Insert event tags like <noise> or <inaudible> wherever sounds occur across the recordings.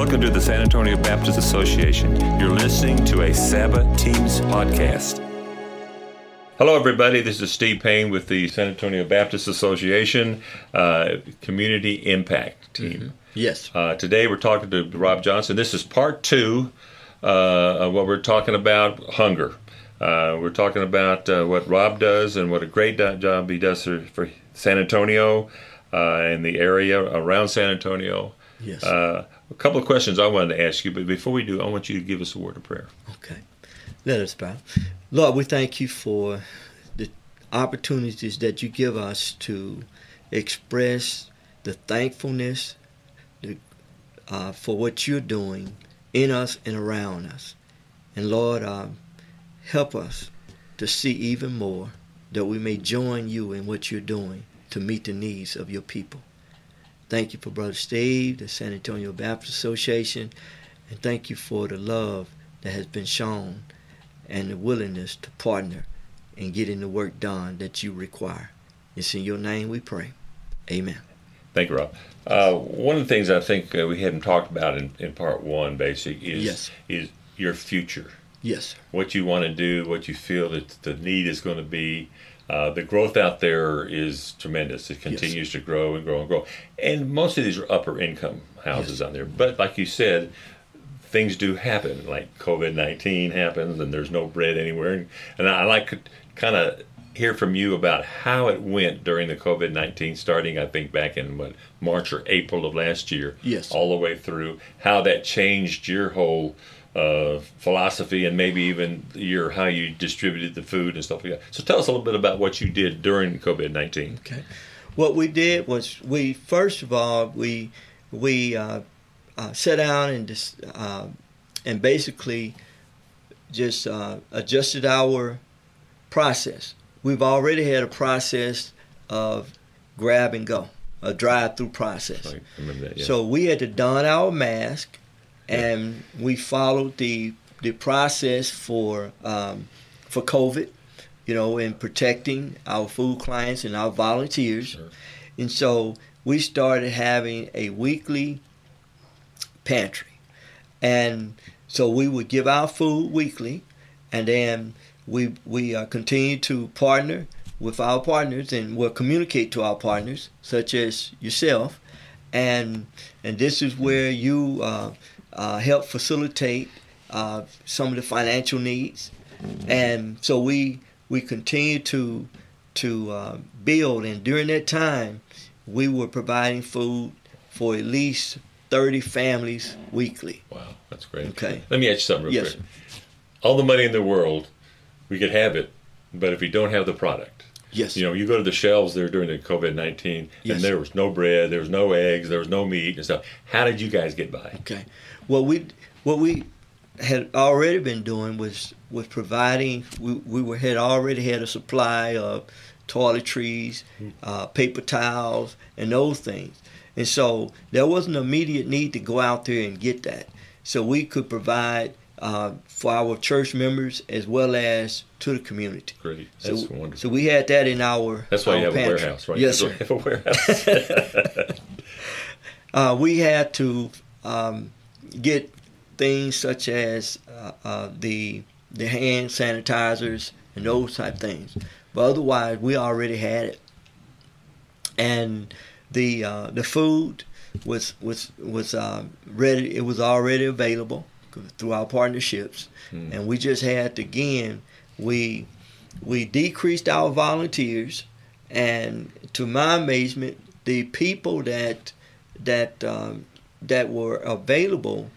Welcome to the San Antonio Baptist Association. You're listening to a Sabbath Teams podcast. Hello, everybody. This is Steve Payne with the San Antonio Baptist Association uh, Community Impact Team. Mm-hmm. Yes. Uh, today we're talking to Rob Johnson. This is part two uh, of what we're talking about hunger. Uh, we're talking about uh, what Rob does and what a great job he does for, for San Antonio uh, and the area around San Antonio. Yes. A couple of questions I wanted to ask you, but before we do, I want you to give us a word of prayer. Okay. Let us bow. Lord, we thank you for the opportunities that you give us to express the thankfulness uh, for what you're doing in us and around us. And Lord, uh, help us to see even more that we may join you in what you're doing to meet the needs of your people. Thank you for Brother Steve, the San Antonio Baptist Association, and thank you for the love that has been shown and the willingness to partner in getting the work done that you require. It's in your name we pray. Amen. Thank you, Rob. Uh, one of the things I think uh, we hadn't talked about in, in part one, basic, is yes. is your future. Yes. What you want to do, what you feel that the need is going to be, uh, the growth out there is tremendous. It continues yes. to grow and grow and grow. And most of these are upper income houses yes. out there. But like you said, things do happen. Like COVID 19 happens and there's no bread anywhere. And I like to kind of hear from you about how it went during the COVID 19, starting, I think, back in what, March or April of last year. Yes. All the way through, how that changed your whole uh, philosophy and maybe even your how you distributed the food and stuff like that. So tell us a little bit about what you did during COVID nineteen. Okay, what we did was we first of all we we uh, uh, sat down and just uh, and basically just uh, adjusted our process. We've already had a process of grab and go, a drive-through process. That, yeah. So we had to don our mask and we followed the the process for um, for COVID, you know, in protecting our food clients and our volunteers. Sure. And so we started having a weekly pantry, and so we would give our food weekly, and then we we uh, continue to partner with our partners and we'll communicate to our partners, such as yourself, and and this is where you uh, uh, help facilitate uh, some of the financial needs, and so we we continue to to uh, build. And during that time, we were providing food for at least thirty families weekly. Wow, that's great. Okay, let me ask you something real yes, quick. All the money in the world, we could have it, but if we don't have the product, Yes. You know, you go to the shelves there during the COVID nineteen, yes. and there was no bread, there was no eggs, there was no meat and stuff. How did you guys get by? Okay. Well, we what we had already been doing was was providing. We we were, had already had a supply of toiletries, uh, paper towels, and those things. And so there wasn't an immediate need to go out there and get that. So we could provide uh, for our church members as well as to the community. Great, that's so, wonderful. So we had that in our. That's why our you have pantry. a warehouse, right? Yes, sir. have a warehouse. <laughs> uh, we had to um, get things such as uh, uh, the the hand sanitizers and those type things, but otherwise we already had it, and the uh, the food was was was um, ready. It was already available through our partnerships, hmm. and we just had to again we we decreased our volunteers, and to my amazement, the people that that um, that were available.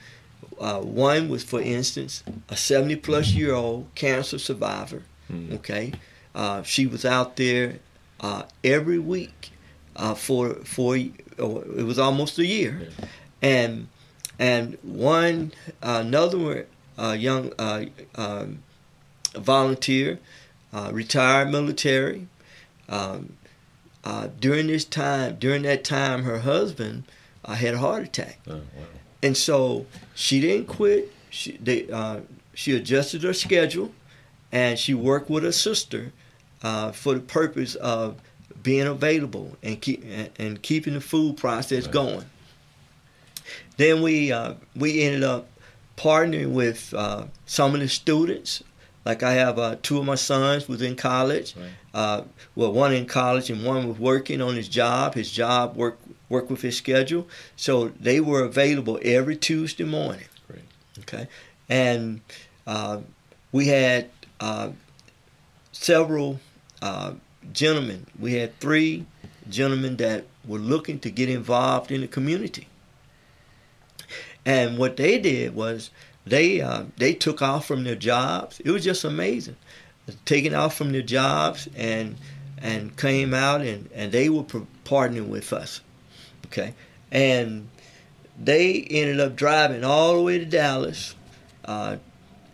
Uh, one was, for instance, a 70 plus year old cancer survivor. Hmm. Okay, uh, she was out there uh, every week uh, for for it was almost a year, yeah. and and one another uh, young uh, um, volunteer, uh, retired military. Um, uh, during this time, during that time, her husband uh, had a heart attack, oh, wow. and so she didn't quit. She they, she adjusted her schedule, and she worked with her sister for the purpose of being available and keep and keeping the food process right. going. Then we uh, we ended up partnering with uh, some of the students. Like I have uh, two of my sons was in college. Right. Uh, well, one in college and one was working on his job. His job work work with his schedule, so they were available every Tuesday morning. Great. Okay, and uh, we had uh, several uh, gentlemen. We had three gentlemen that were looking to get involved in the community. And what they did was they uh, they took off from their jobs. It was just amazing, taking off from their jobs and and came out and, and they were partnering with us. Okay, and they ended up driving all the way to Dallas, uh,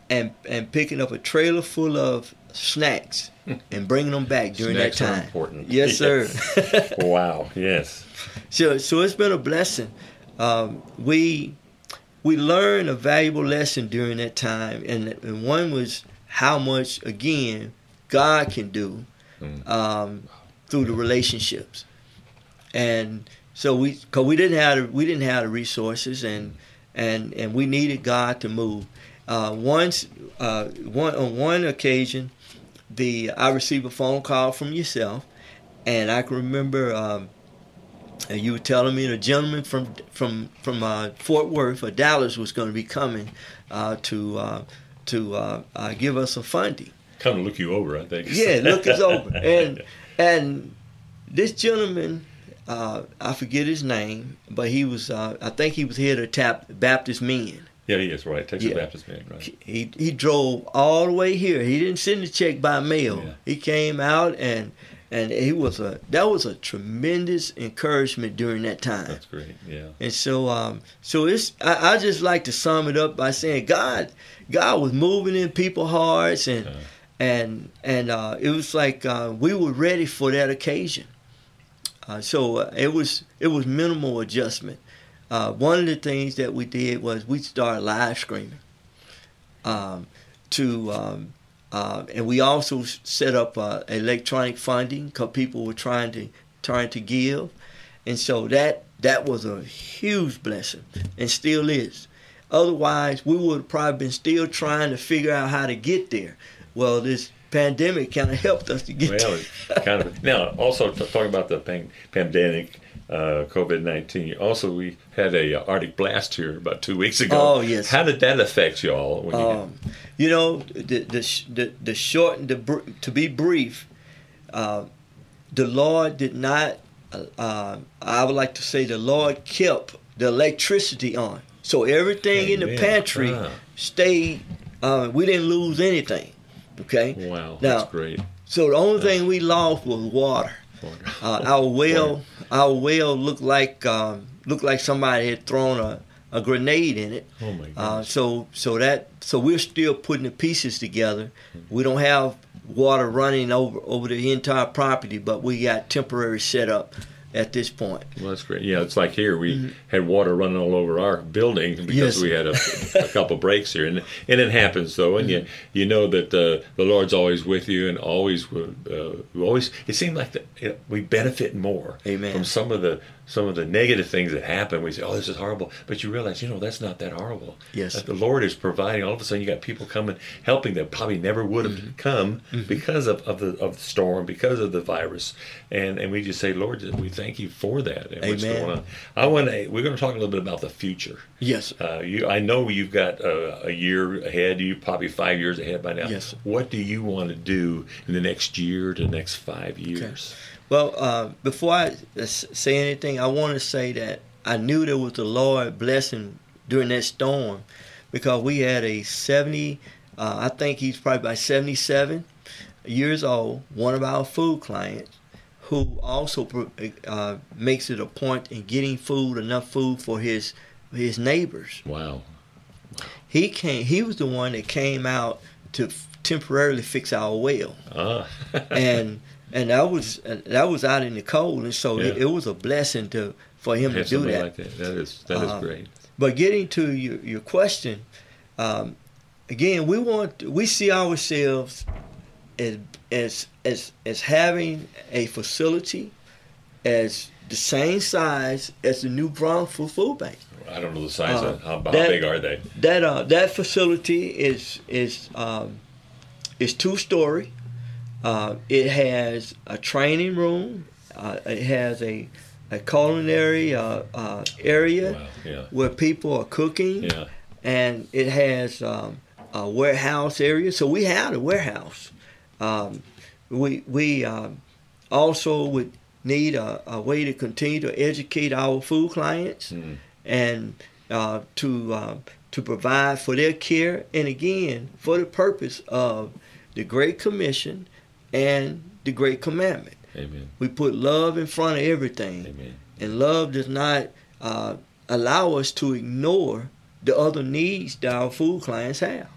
and and picking up a trailer full of snacks <laughs> and bringing them back during Snacks that are time. important. Yes, sir. wow. Yes. <laughs> So, so it's been a blessing. Um, we we learned a valuable lesson during that time, and, and one was how much again God can do Mm. um, through the relationships, and so we because we didn't have the, we didn't have the resources, and and and we needed God to move. Uh, once uh, one on one occasion, the I received a phone call from yourself, and I can remember. Um, and you were telling me the gentleman from from from uh, Fort Worth or Dallas was going to be coming uh, to uh, to uh, uh, give us some funding. Kind of look you over, I think. Yeah, look us over, <laughs> and and this gentleman, uh, I forget his name, but he was I think he was here to tap Baptist men. Yeah, he is right. Texas Yeah. Baptist man, right? He he drove all the way here. He didn't send the check by mail. Yeah. He came out and and he was a that was a tremendous encouragement during that time. That's great. Yeah. And so, um, so it's I, I just like to sum it up by saying God, God was moving in people's hearts, and Uh. and and uh, it was like uh, we were ready for that occasion. Uh, so uh, it was it was minimal adjustment. Uh, one of the things that we did was we started live streaming. Um, to um, uh, and we also set up uh, electronic funding because people were trying to trying to give, and so that that was a huge blessing and still is. Otherwise, we would have probably been still trying to figure out how to get there. Well, this pandemic kind of helped us to get Well, there. kind of. <laughs> Now, also t- talking about the pan- pandemic, uh, COVID nineteen. Also, we had a uh, Arctic blast here about two weeks ago. Oh, yes. How did that affect y'all? When you, Um, you know, the the the, the short the to be brief, uh, the Lord did not. Uh, uh, I would like to say the Lord kept the electricity on, so everything in the pantry Ah. stayed. Uh, we didn't lose anything. Okay. wow, Now- that's great. So the only thing we lost was water. Uh, our <laughs> well, our well looked like um, looked like somebody had thrown a, a grenade in it. Oh my Uh, so so that so we're still putting the pieces together. We don't have water running over over the entire property, but we got temporary setup at this point. Well, that's great. Yeah, it's like here we had water running all over our building because Mm-hmm. Yes. we had a, a couple <laughs> breaks here, and and it happens though, and Mm-hmm. you you know that uh, the Lord's always with you, and always uh, we always. It seemed like the, you know, we benefit more Amen. from some of the some of the negative things that happen. We say, "Oh, this is horrible," but you realize, you know, that's not that horrible. Yes. That the Lord is providing. All of a sudden, you got people coming, helping that probably never would have Mm-hmm. come because of, of the of the storm, because of the virus, and and we just say, Lord, we thank you for that. And Amen. wanna- I want to. We're going to talk a little bit about the future. Yes. Uh, you, I know you've got uh, a year ahead. You probably five years ahead by now. Yes. What do you want to do in the next year to the next five years? Well, uh, before I say anything, I want to say that I knew there was the Lord blessing during that storm because we had a 70, uh, I think he's probably about 77 years old, one of our food clients, who also uh, makes it a point in getting food, enough food for his his neighbors. Wow. He came. He was the one that came out to f- temporarily fix our well Ah. <laughs> and and that was that was out in the cold, and so it, Yeah. it was a blessing to for him to do that. like that. That is that is Uh, great. But getting to your your question, um, again, we want we see ourselves as as as as having a facility as the same size as the New Braunfels Food Bank. I don't know the size Uh, of how, how that- big are they? That uh, that facility is is um, is two story. Uh, it has a training room. Uh, it has a a culinary uh, uh, area Wow, yeah, where people are cooking, yeah. and it has um, a warehouse area. So we had a warehouse. Um, we we um, also would need a, a way to continue to educate our food clients Mm. and uh, to uh, to provide for their care, and again for the purpose of the Great Commission and the Great Commandment. Amen. We put love in front of everything, Amen. and love does not uh, allow us to ignore the other needs that our food clients have.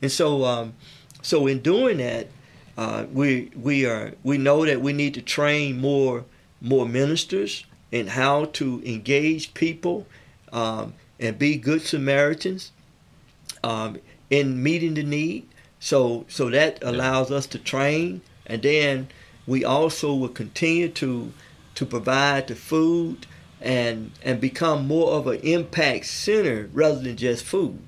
And so, um, so in doing that, uh, we we are we know that we need to train more more ministers in how to engage people um, and be good Samaritans um, in meeting the need. So so that allows us to train, and then we also will continue to to provide the food and and become more of an impact center rather than just food.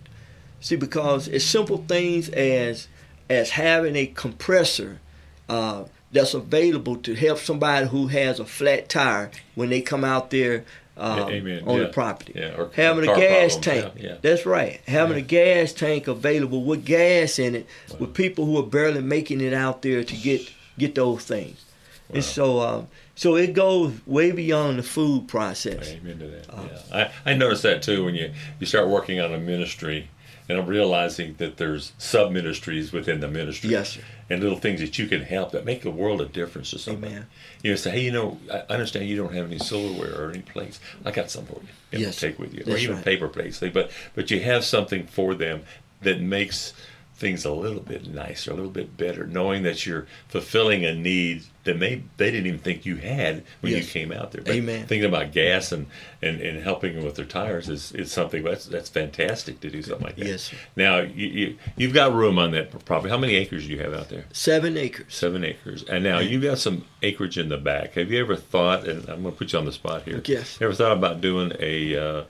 See, because it's simple things as as having a compressor uh, that's available to help somebody who has a flat tire when they come out there um, Amen. on Yeah. the property. Yeah, or Having a gas problems, tank. yeah. That's right. Having a gas tank available with gas in it, Wow. with people who are barely making it out there to get get those things. Wow. And so, um, so it goes way beyond the food process. Amen to that. Uh, yeah, I, I noticed that too when you you start working on a ministry, and I'm realizing that there's sub ministries within the ministry. Yes, sir. And little things that you can help that make a world of difference to somebody. Amen. You know, say, hey, you know, I understand you don't have any silverware or any plates. I got some for you. And Yes, take with you, or even right. paper plates. But but you have something for them that makes things a little bit nicer, a little bit better, knowing that you're fulfilling a need that may they didn't even think you had when Yes. you came out there. But Amen. Thinking about gas and, and, and helping them with their tires is, is something that's that's fantastic to do something like that. Yes. Now you, you you've got room on that property. How many acres do you have out there? Seven acres. Seven acres. And now you've got some acreage in the back. Have you ever thought? And I'm going to put you on the spot here. Yes. Ever thought about doing a uh,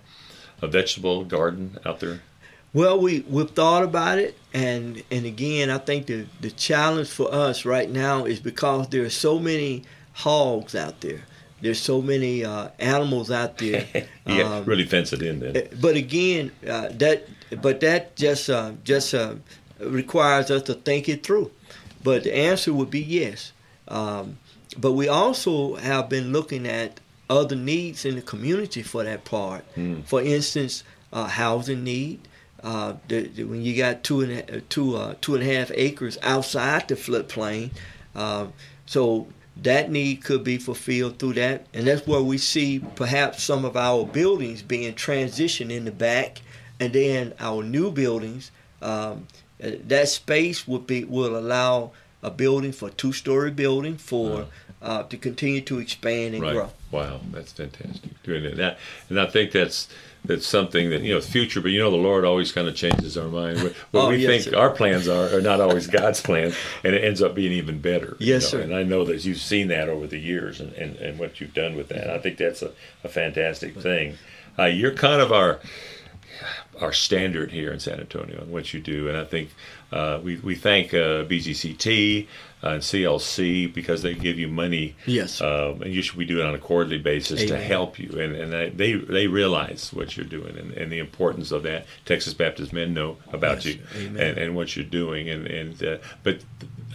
a vegetable garden out there? Well, we we've thought about it, and and again, I think the the challenge for us right now is because there are so many hogs out there. There's so many uh, animals out there. <laughs> yeah, Um, really fence it in then. Uh, But again, uh, that but that just uh, just uh, requires us to think it through. But the answer would be yes. Um, but we also have been looking at other needs in the community for that part. Mm. For instance, uh, housing need. Uh, the, the- when you got two and a, two uh, two and a half acres outside the floodplain, uh, so that need could be fulfilled through that, and that's where we see perhaps some of our buildings being transitioned in the back, and then our new buildings. Um, uh, that space would be will allow a building for two story building for uh, to continue to expand and right. grow. Wow, that's fantastic. Doing that, and I think that's that's something that you know future. But you know, the Lord always kind of changes our mind. What, Oh, we yes, think sir. our plans are are not always God's plans, and it ends up being even better. you Yes, know. sir. And I know that you've seen that over the years, and, and, and what you've done with that. I think that's a, a fantastic thing. Uh, you're kind of our our standard here in San Antonio and what you do. And I think uh, we, we thank uh, BGCT and CLC because they give you money. Yes. Um, and usually we do it on a quarterly basis to help you. And, and they, they, realize what you're doing and, and the importance of that. Texas Baptist men know about Yes. you Amen. and, and what you're doing. And, and uh, But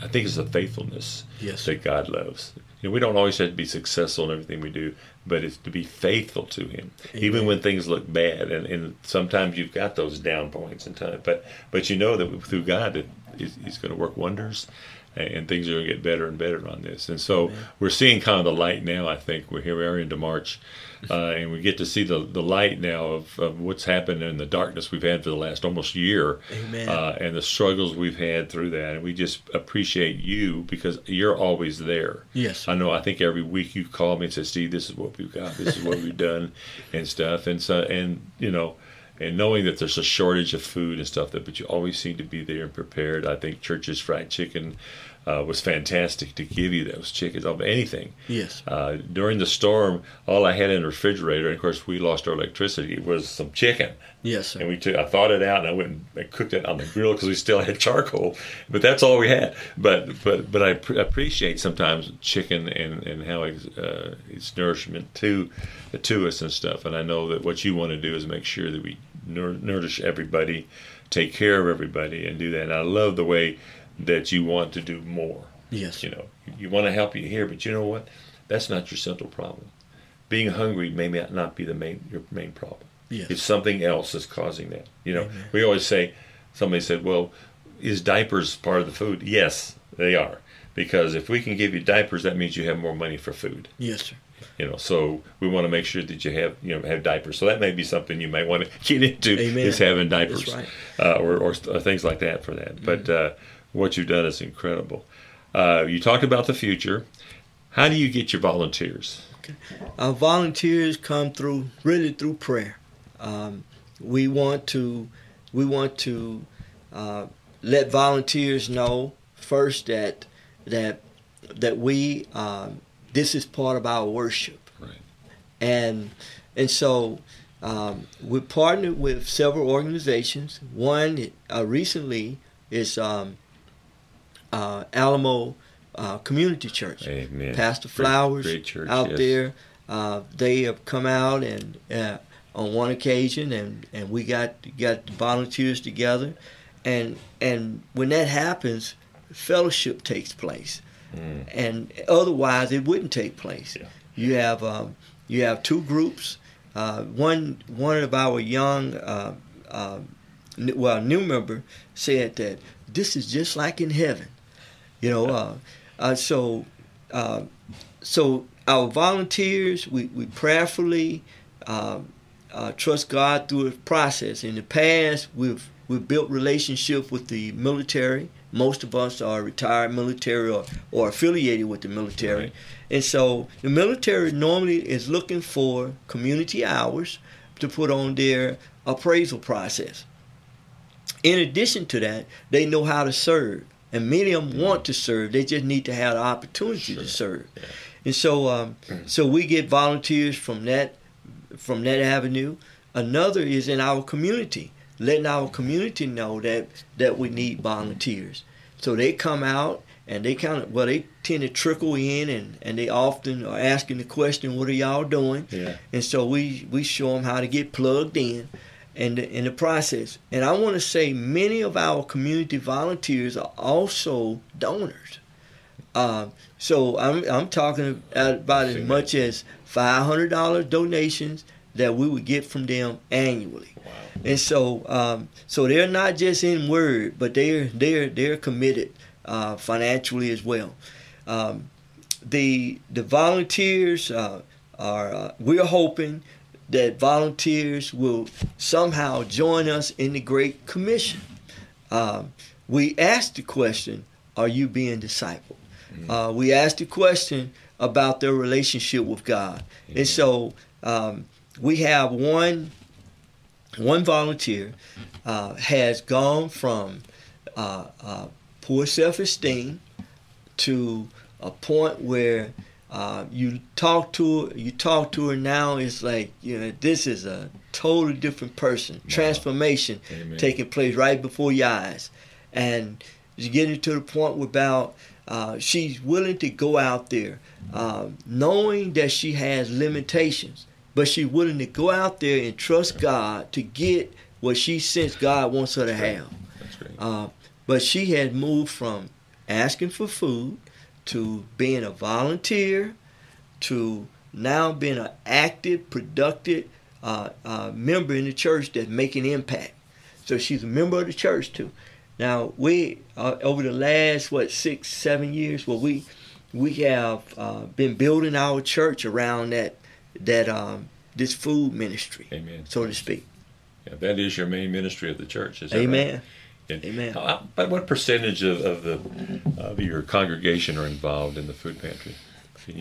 I think it's the faithfulness Yes. that God loves. You know, we don't always have to be successful in everything we do, but it's to be faithful to Him, even when things look bad. And, and sometimes you've got those down points in time, but but you know that through God, that He's, he's going to work wonders, and, things are going to get better and better on this. And so we're seeing kind of the light now. I think we're here. We are into March, <laughs> uh, and we get to see the the light now of, of what's happened in the darkness we've had for the last almost year Amen. uh, and the struggles we've had through that. And we just appreciate you because you're always there. Yes. I know. I think every week you call me and say, "Steve, this is what we've got. This is what we've <laughs> done, and stuff." And so, and you know, and knowing that there's a shortage of food and stuff, that but you always seem to be there and prepared. I think Church's Fried Chicken uh, was fantastic to give you those chickens of anything. Yes. Uh, during the storm, all I had in the refrigerator, and of course we lost our electricity, was some chicken. Yes, sir. And we took, I thawed it out, and I went and cooked it on the grill because we still had charcoal. But that's all we had. But but but I pr- appreciate sometimes chicken and and how it's, uh, it's nourishment to to us and stuff. And I know that what you want to do is make sure that we nour- nourish everybody, take care of everybody, and do that. And I love the way that you want to do more. yes. You know, you want to help you here, but you know what? That's not your central problem. Being hungry may not be the main your main problem. Yes. It's something else that's causing that. You know, Amen. we always say, somebody said, well, is diapers part of the food? Yes, they are. Because if we can give you diapers, that means you have more money for food. yes, sir. You know, so we want to make sure that you have, you know, have diapers. So that may be something you might want to <laughs> get into Amen. is having diapers, That's right. uh, or, or, or things like that for that. But uh, what you've done is incredible. Uh, you talked about the future. How do you get your volunteers? Our volunteers come through really through prayer. Um, we want to we want to uh, let volunteers know first that that that we um, this is part of our worship, Right. and and so um, we partnered with several organizations. One uh, recently is um, uh, Alamo uh, Community Church. Amen. Pastor Flowers great church, out yes. there. Uh, they have come out and uh, on one occasion, and, and we got got volunteers together, and and when that happens, fellowship takes place, Mm. and otherwise it wouldn't take place. Yeah. You have um, you have two groups. Uh, one one of our young, uh, uh, well, new member said that this is just like in heaven. You know, uh, uh, so uh, so our volunteers, we, we prayerfully um, uh, trust God through the process. In the past, we've we've built relationship with the military. Most of us are retired military or, or affiliated with the military. Right. And so the military normally is looking for community hours to put on their appraisal process. In addition to that, they know how to serve. And many of them want to serve. They just need to have the opportunity Sure. to serve. Yeah. And so um, so we get volunteers from that from that avenue. Another is in our community, letting our community know that that we need volunteers. So they come out and they kind of well they tend to trickle in and, and they often are asking the question, "What are y'all doing?" Yeah. And so we we show them how to get plugged in, and in the process. And I want to say many of our community volunteers are also donors. Uh, so I'm I'm talking about as much as five hundred dollar donations that we would get from them annually. Wow. And so, um, so they're not just in word, but they're they're they're committed uh, financially as well. Um, the the volunteers uh, are uh, we're hoping that volunteers will somehow join us in the Great Commission. Um, we asked the question, "Are you being discipled?" Uh, we asked the question about their relationship with God, and so um, we have one one volunteer uh, has gone from uh, uh, poor self-esteem to a point where uh, you talk to her, you talk to her now. It's like you know this is a totally different person. Transformation Amen. taking place right before your eyes, and it's getting to the point where about uh, she's willing to go out there, um, knowing that she has limitations, but she's willing to go out there and trust God to get what she senses God wants her to have. That's great. Uh, but she had moved from asking for food to being a volunteer to now being an active, productive uh, uh, member in the church that's making impact. So she's a member of the church too. Now we uh, over the last what six, seven years, well we we have uh, been building our church around that that um, this food ministry, Amen. so to speak. Yeah, that is your main ministry of the church. Is that? Amen. And Amen. how- But what percentage of, of the of your congregation are involved in the food pantry?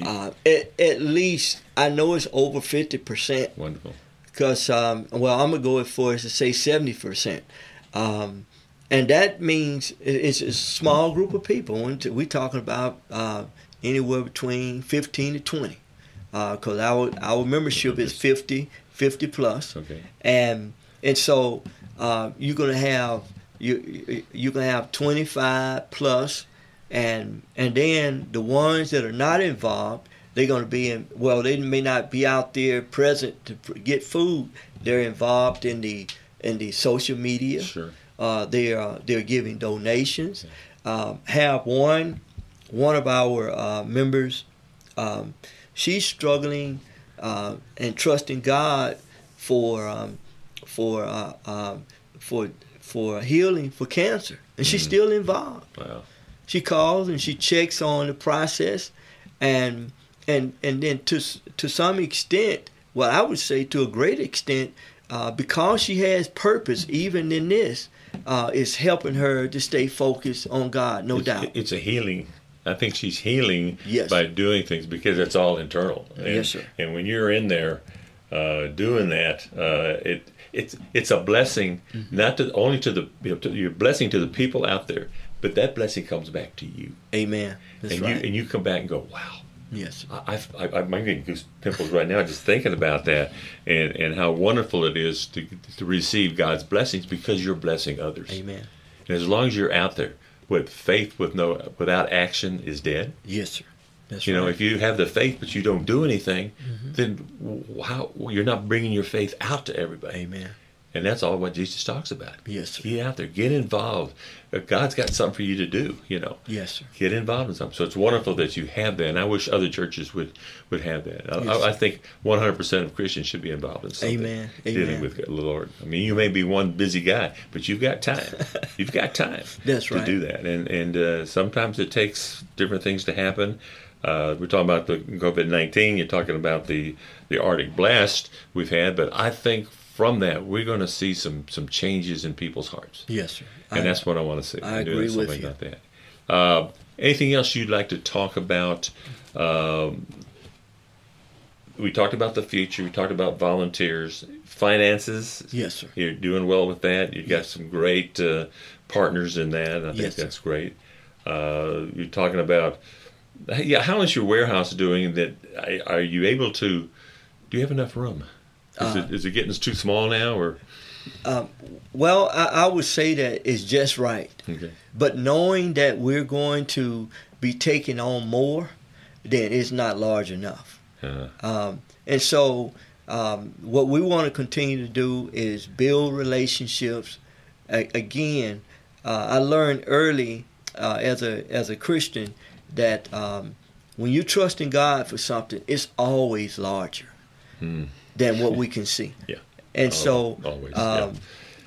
Uh, at, at least I know it's over fifty percent wonderful. because um, well I'm gonna go as far as to say seventy percent. Um, and that means it's a small group of people. We're talking about uh, anywhere between 15 to 20, because uh, our our membership is 50, 50 plus. Okay. And and so uh, you're gonna have you you're gonna have 25 plus, and and then the ones that are not involved, they're gonna be in. Well, they may not be out there present to get food. They're involved in the in the social media. Sure. Uh, they are they're giving donations. Um, have one one of our uh, members. Um, she's struggling uh, and trusting God for um, for uh, um, for for healing for cancer, and she's mm-hmm. still involved. Wow. She calls and she checks on the process, and and and then to to some extent, well, I would say to a great extent, uh, because she has purpose even in this, uh, is helping her to stay focused on God, no it's, doubt. It's a healing. I think she's healing yes. by doing things because it's all internal. And, yes, sir. And when you're in there uh, doing that, uh, it it's it's a blessing, mm-hmm. not to only to the you know, to, your blessing to the people out there, but that blessing comes back to you. Amen. That's and right. you and you come back and go, wow. Yes. I, I, I, I'm getting goose pimples right now just thinking about that and, and how wonderful it is to, to receive God's blessings because you're blessing others. Amen. And as long as you're out there with faith with no without action is dead. Yes, sir. That's you right. know, if you have the faith but you don't do anything, mm-hmm. then how you're not bringing your faith out to everybody. Amen. And that's all what Jesus talks about. Yes, sir. Get out there, get involved. Uh, God's got something for you to do, you know. Yes, sir. Get involved in something. So it's wonderful that you have that. And I wish other churches would, would have that. Yes. I, I, think 100% of Christians should be involved in something. Amen. Dealing Amen. with the Lord. I mean, you may be one busy guy, but you've got time. <laughs> you've got time that's right. to do that. And, and uh, sometimes it takes different things to happen. Uh, we're talking about the COVID 19. You're talking about the, the Arctic blast we've had. But I think from that, we're going to see some some changes in people's hearts. Yes, sir. And I, that's what I want to see. I agree something with you. About that. Uh, anything else you'd like to talk about? Um, we talked about the future. We talked about volunteers, finances. Yes, sir. You're doing well with that. You've got some great uh, partners in that. I think Yes, sir. that's great. Uh, you're talking about, yeah. How is your warehouse doing? That are you able to? Do you have enough room? Is, Uh, it, is it getting too small now, or Um, well, I, I would say that it's just right. okay? But knowing that we're going to be taking on more, then it's not large enough. Uh, Um, and so, um, what we want to continue to do is build relationships. A- again, uh, I learned early uh, as a as a Christian that um, when you trust in God for something, it's always larger hmm. than what we <laughs> can see. Yeah. And so, always, um,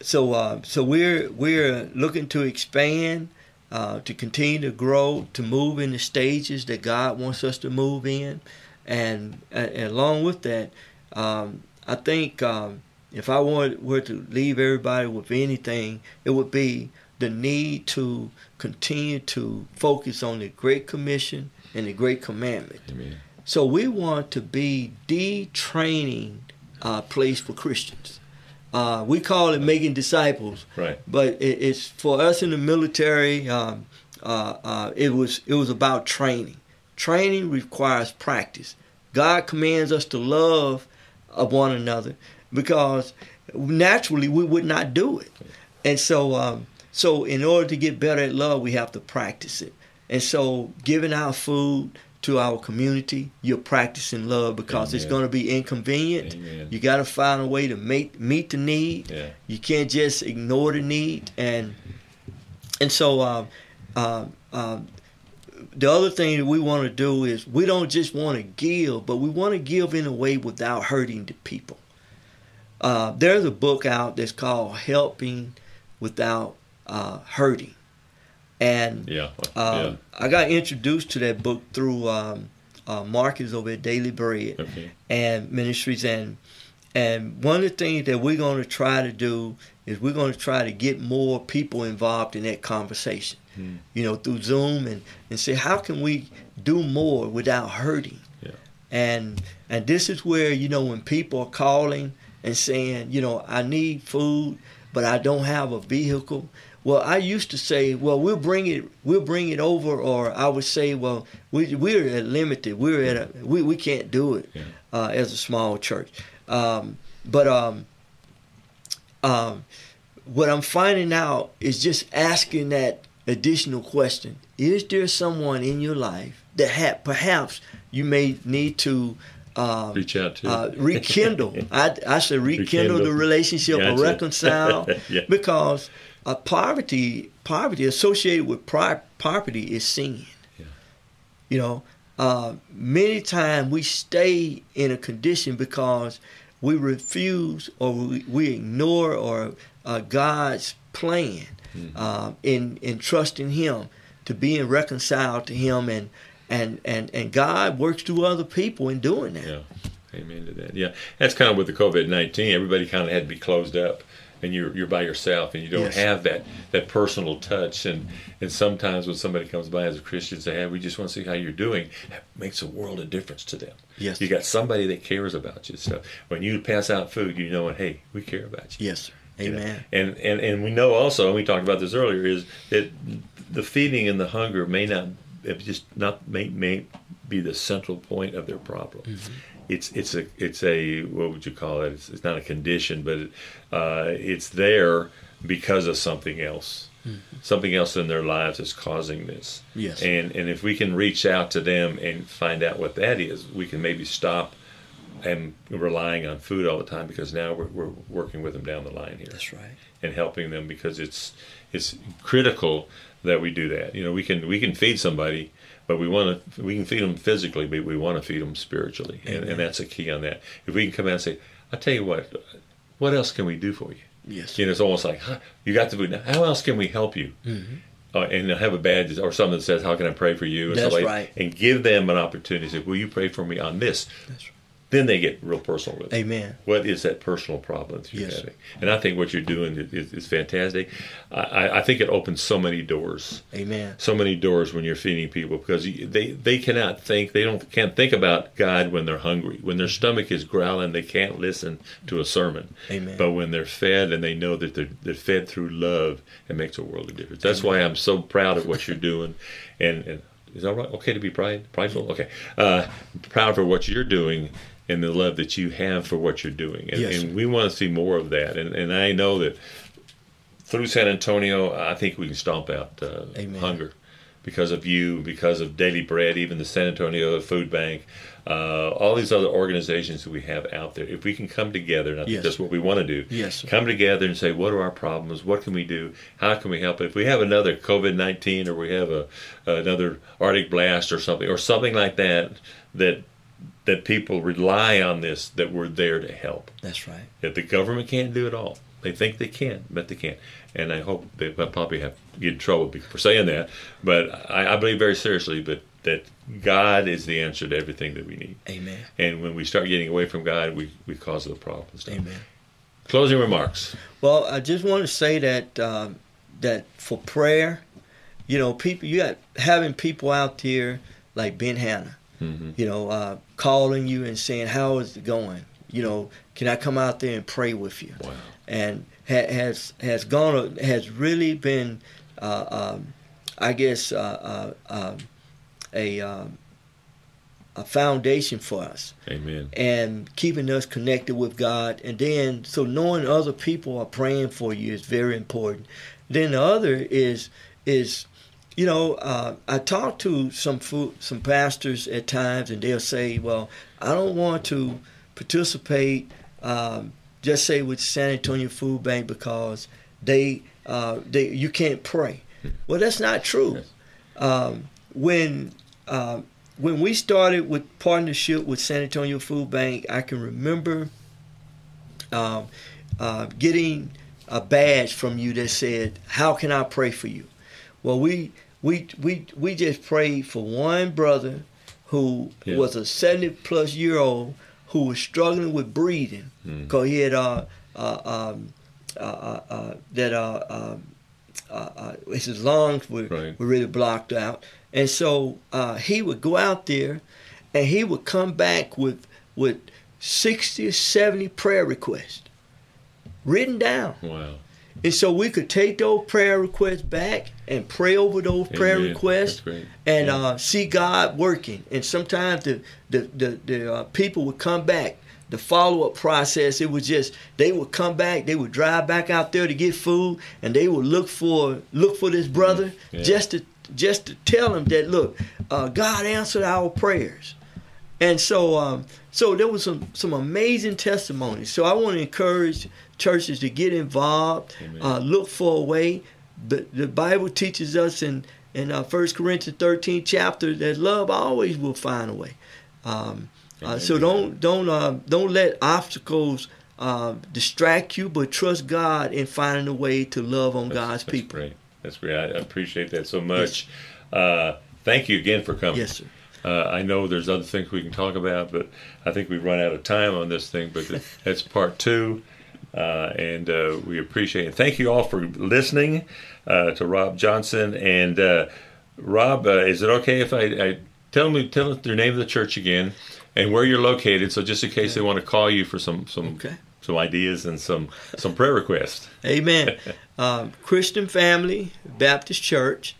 so uh, so we're we're looking to expand, uh, to continue to grow, to move in the stages that God wants us to move in, and, and along with that, um, I think um, if I wanted, were to leave everybody with anything, it would be the need to continue to focus on the Great Commission and the Great Commandment. Amen. So we want to be the training uh, place for Christians. Uh, we call it making disciples, Right. but it, it's for us in the military. Um, uh, uh, it was it was about training. Training requires practice. God commands us to love one another because naturally we would not do it, and so um, so in order to get better at love, we have to practice it. And so giving our food to our community, you're practicing love because it's going to be inconvenient. Amen. You got to find a way to make meet the need. Yeah. You can't just ignore the need, and and so um, um, um, the other thing that we want to do is we don't just want to give, but we want to give in a way without hurting the people. Uh, there's a book out that's called "Helping Without uh, Hurting," and Yeah. um, yeah. I got introduced to that book through um, uh, Marcus over at Daily Bread Okay. and Ministries, and and one of the things that we're going to try to do is we're going to try to get more people involved in that conversation. Hmm. You know, through Zoom and and say how can we do more without hurting. Yeah. And and this is where you know when people are calling and saying, you know, I need food. but I don't have a vehicle. Well, I used to say, well, we'll bring it, we'll bring it over, or I would say, well, we we're at limited, we're at a, we we can't do it Yeah. uh, as a small church. Um, but um, um, what I'm finding out is just asking that additional question: Is there someone in your life that ha- perhaps you may need to um, Reach out to. uh, rekindle. <laughs> I, I said rekindle, the Rekindle. relationship or reconcile <laughs> Yeah. because uh, poverty, poverty associated with pri- poverty is sin. Yeah. You know, uh, many times we stay in a condition because we refuse or we, we ignore or uh, God's plan Mm-hmm. uh, in in trusting Him to being reconciled to Him and and and and God works through other people in doing that. Yeah, amen to that. Yeah, that's kind of with the COVID nineteen. Everybody kind of had to be closed up, and you're you're by yourself, and you don't Yes. have that that personal touch. And and sometimes when somebody comes by as a Christian, say, "Hey, we just want to see how you're doing," that makes a world of difference to them. Yes. you got somebody that cares about you. So when you pass out food, you know, hey, we care about you. Yes, sir. You know? Amen. And, and and we know also, and we talked about this earlier, is that the feeding and the hunger may not just not may, may be the central point of their problem. Mm-hmm. It's it's a it's a what would you call it? It's, it's not a condition, but uh, it's there because of something else. Something else in their lives is causing this. Mm-hmm. Yes. And and if we can reach out to them and find out what that is, we can maybe stop and relying on food all the time because now we're, we're working with them down the line here That's right. and helping them because it's it's critical that we do that. You know, we can we can feed somebody, but we want to we can feed them physically, but we want to feed them spiritually, and, and that's a key on that. If we can come out and say, "I tell you what, what else can we do for you?" Yes. You know, it's almost like, huh, "You got the food. Now, how else can we help you?" Mm-hmm. Uh, and have a badge or something that says, "How can I pray for you?" And That's stuff like right. And give them an opportunity. to Say, "Will you pray for me on this?" That's right. Then they get real personal with it. Amen. What is that personal problem that you're Yes. having? And I think what you're doing is, is, is fantastic. I, I- think it opens so many doors, Amen. so many doors when you're feeding people because they they cannot think they don't can't think about God when they're hungry. When their stomach is growling, they can't listen to a sermon. Amen. But when they're fed and they know that they're they're fed through love, it makes a world of difference. That's why I'm so proud of what you're doing. And, and is that right? Okay to be pride prideful? Okay. Uh, proud for what you're doing and the love that you have for what you're doing. And, Yes, and we want to see more of that. And, and I know that through San Antonio, I think we can stomp out uh, hunger because of you, because of Daily Bread, even the San Antonio Food Bank, uh, all these other organizations that we have out there. If we can come together, and I think Yes. that's what we want to do, Yes, come together and say, what are our problems? What can we do? How can we help? If we have another COVID 19 or we have a another Arctic blast or something, or something like that, that that people rely on this, that we're there to help That's right. that the government can't do it all. They think they can, but they can't. And I hope they will probably have get in trouble for saying that. But I, I believe very seriously that, that God is the answer to everything that we need. Amen. And when we start getting away from God, we, we cause the problems. Amen. Closing remarks. Well, I just want to say that um, that for prayer, you know, people you got having people out there like Ben Hanna, hmm you know, uh, calling you and saying how is it going? You know, can I come out there and pray with you? Wow. and ha- has has gone has really been, uh, um, I guess, uh, uh, um, a um, a foundation for us Amen. and keeping us connected with God. And then, so knowing other people are praying for you is very important. Then the other is is you know, uh, I talk to some food, some pastors at times, and they'll say, "Well, I don't want to participate, um, just say with San Antonio Food Bank because they, uh, they, you can't pray." Well, that's not true. Um, when um, when we started with partnership with San Antonio Food Bank, I can remember um, uh, getting a badge from you that said, "How can I pray for you?" Well, we we we we just prayed for one brother who Yeah. was a seventy plus year old who was struggling with breathing Mm. because he had uh, uh, um, uh, uh, uh, that uh, um, uh, uh, his lungs were, Right. were really blocked out, and so uh, he would go out there, and he would come back with with sixty or seventy prayer requests written down. Wow. And so we could take those prayer requests back and pray over those prayer requests and Yeah. uh, see God working. And sometimes the the the, the uh, people would come back. The follow up process, it was just they would come back. They would drive back out there to get food, and they would look for look for this brother Yeah. just to just to tell him that look, uh, God answered our prayers. And so, um, so there was some some amazing testimonies. So I want to encourage churches to get involved, uh, look for a way. The, the Bible teaches us in in uh, 1 Corinthians 13 chapter that love always will find a way. Um, uh, so don't don't uh, don't let obstacles uh, distract you, but trust God in finding a way to love on That's- God's that's people. Great. That's great. I appreciate that so much. Uh, thank you again for coming. Yes, sir. Uh, I know there's other things we can talk about, but I think we've run out of time on this thing. But <laughs> that's part two, uh, and uh, we appreciate it. Thank you all for listening uh, to Rob Johnson. And uh, Rob, uh, is it okay if I, I tell me tell us your name of the church again and where you're located? So just in case they want to call you for some some Okay. some ideas and some some prayer requests. Amen. um, <laughs> Christian Family Baptist Church,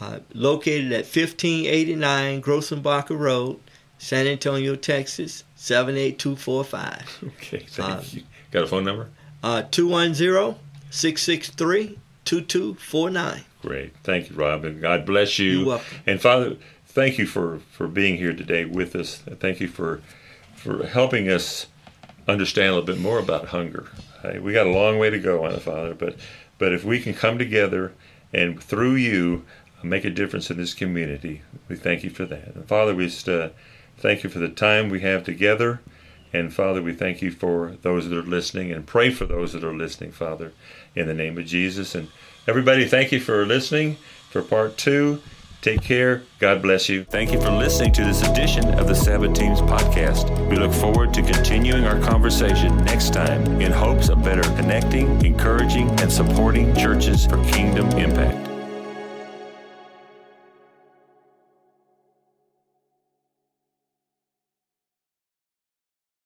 uh, located at 1589 Grosenbacher Road, San Antonio, Texas, 78245. <laughs> Okay, thank Uh, you. Got a phone number? Uh, 210 663 2249. Great. Thank you, Rob, and God bless you. You're welcome. And Father, thank you for, for being here today with us. Thank you for for helping us understand a little bit more about hunger. We got a long way to go on it, Father, but but if we can come together and through you make a difference in this community, we thank you for that. And Father, we just uh, thank you for the time we have together. And Father, we thank you for those that are listening and pray for those that are listening, Father, in the name of Jesus. And everybody, thank you for listening for part two. Take care. God bless you. Thank you for listening to this edition of the Sabbath Teams podcast. We look forward to continuing our conversation next time in hopes of better connecting, encouraging, and supporting churches for kingdom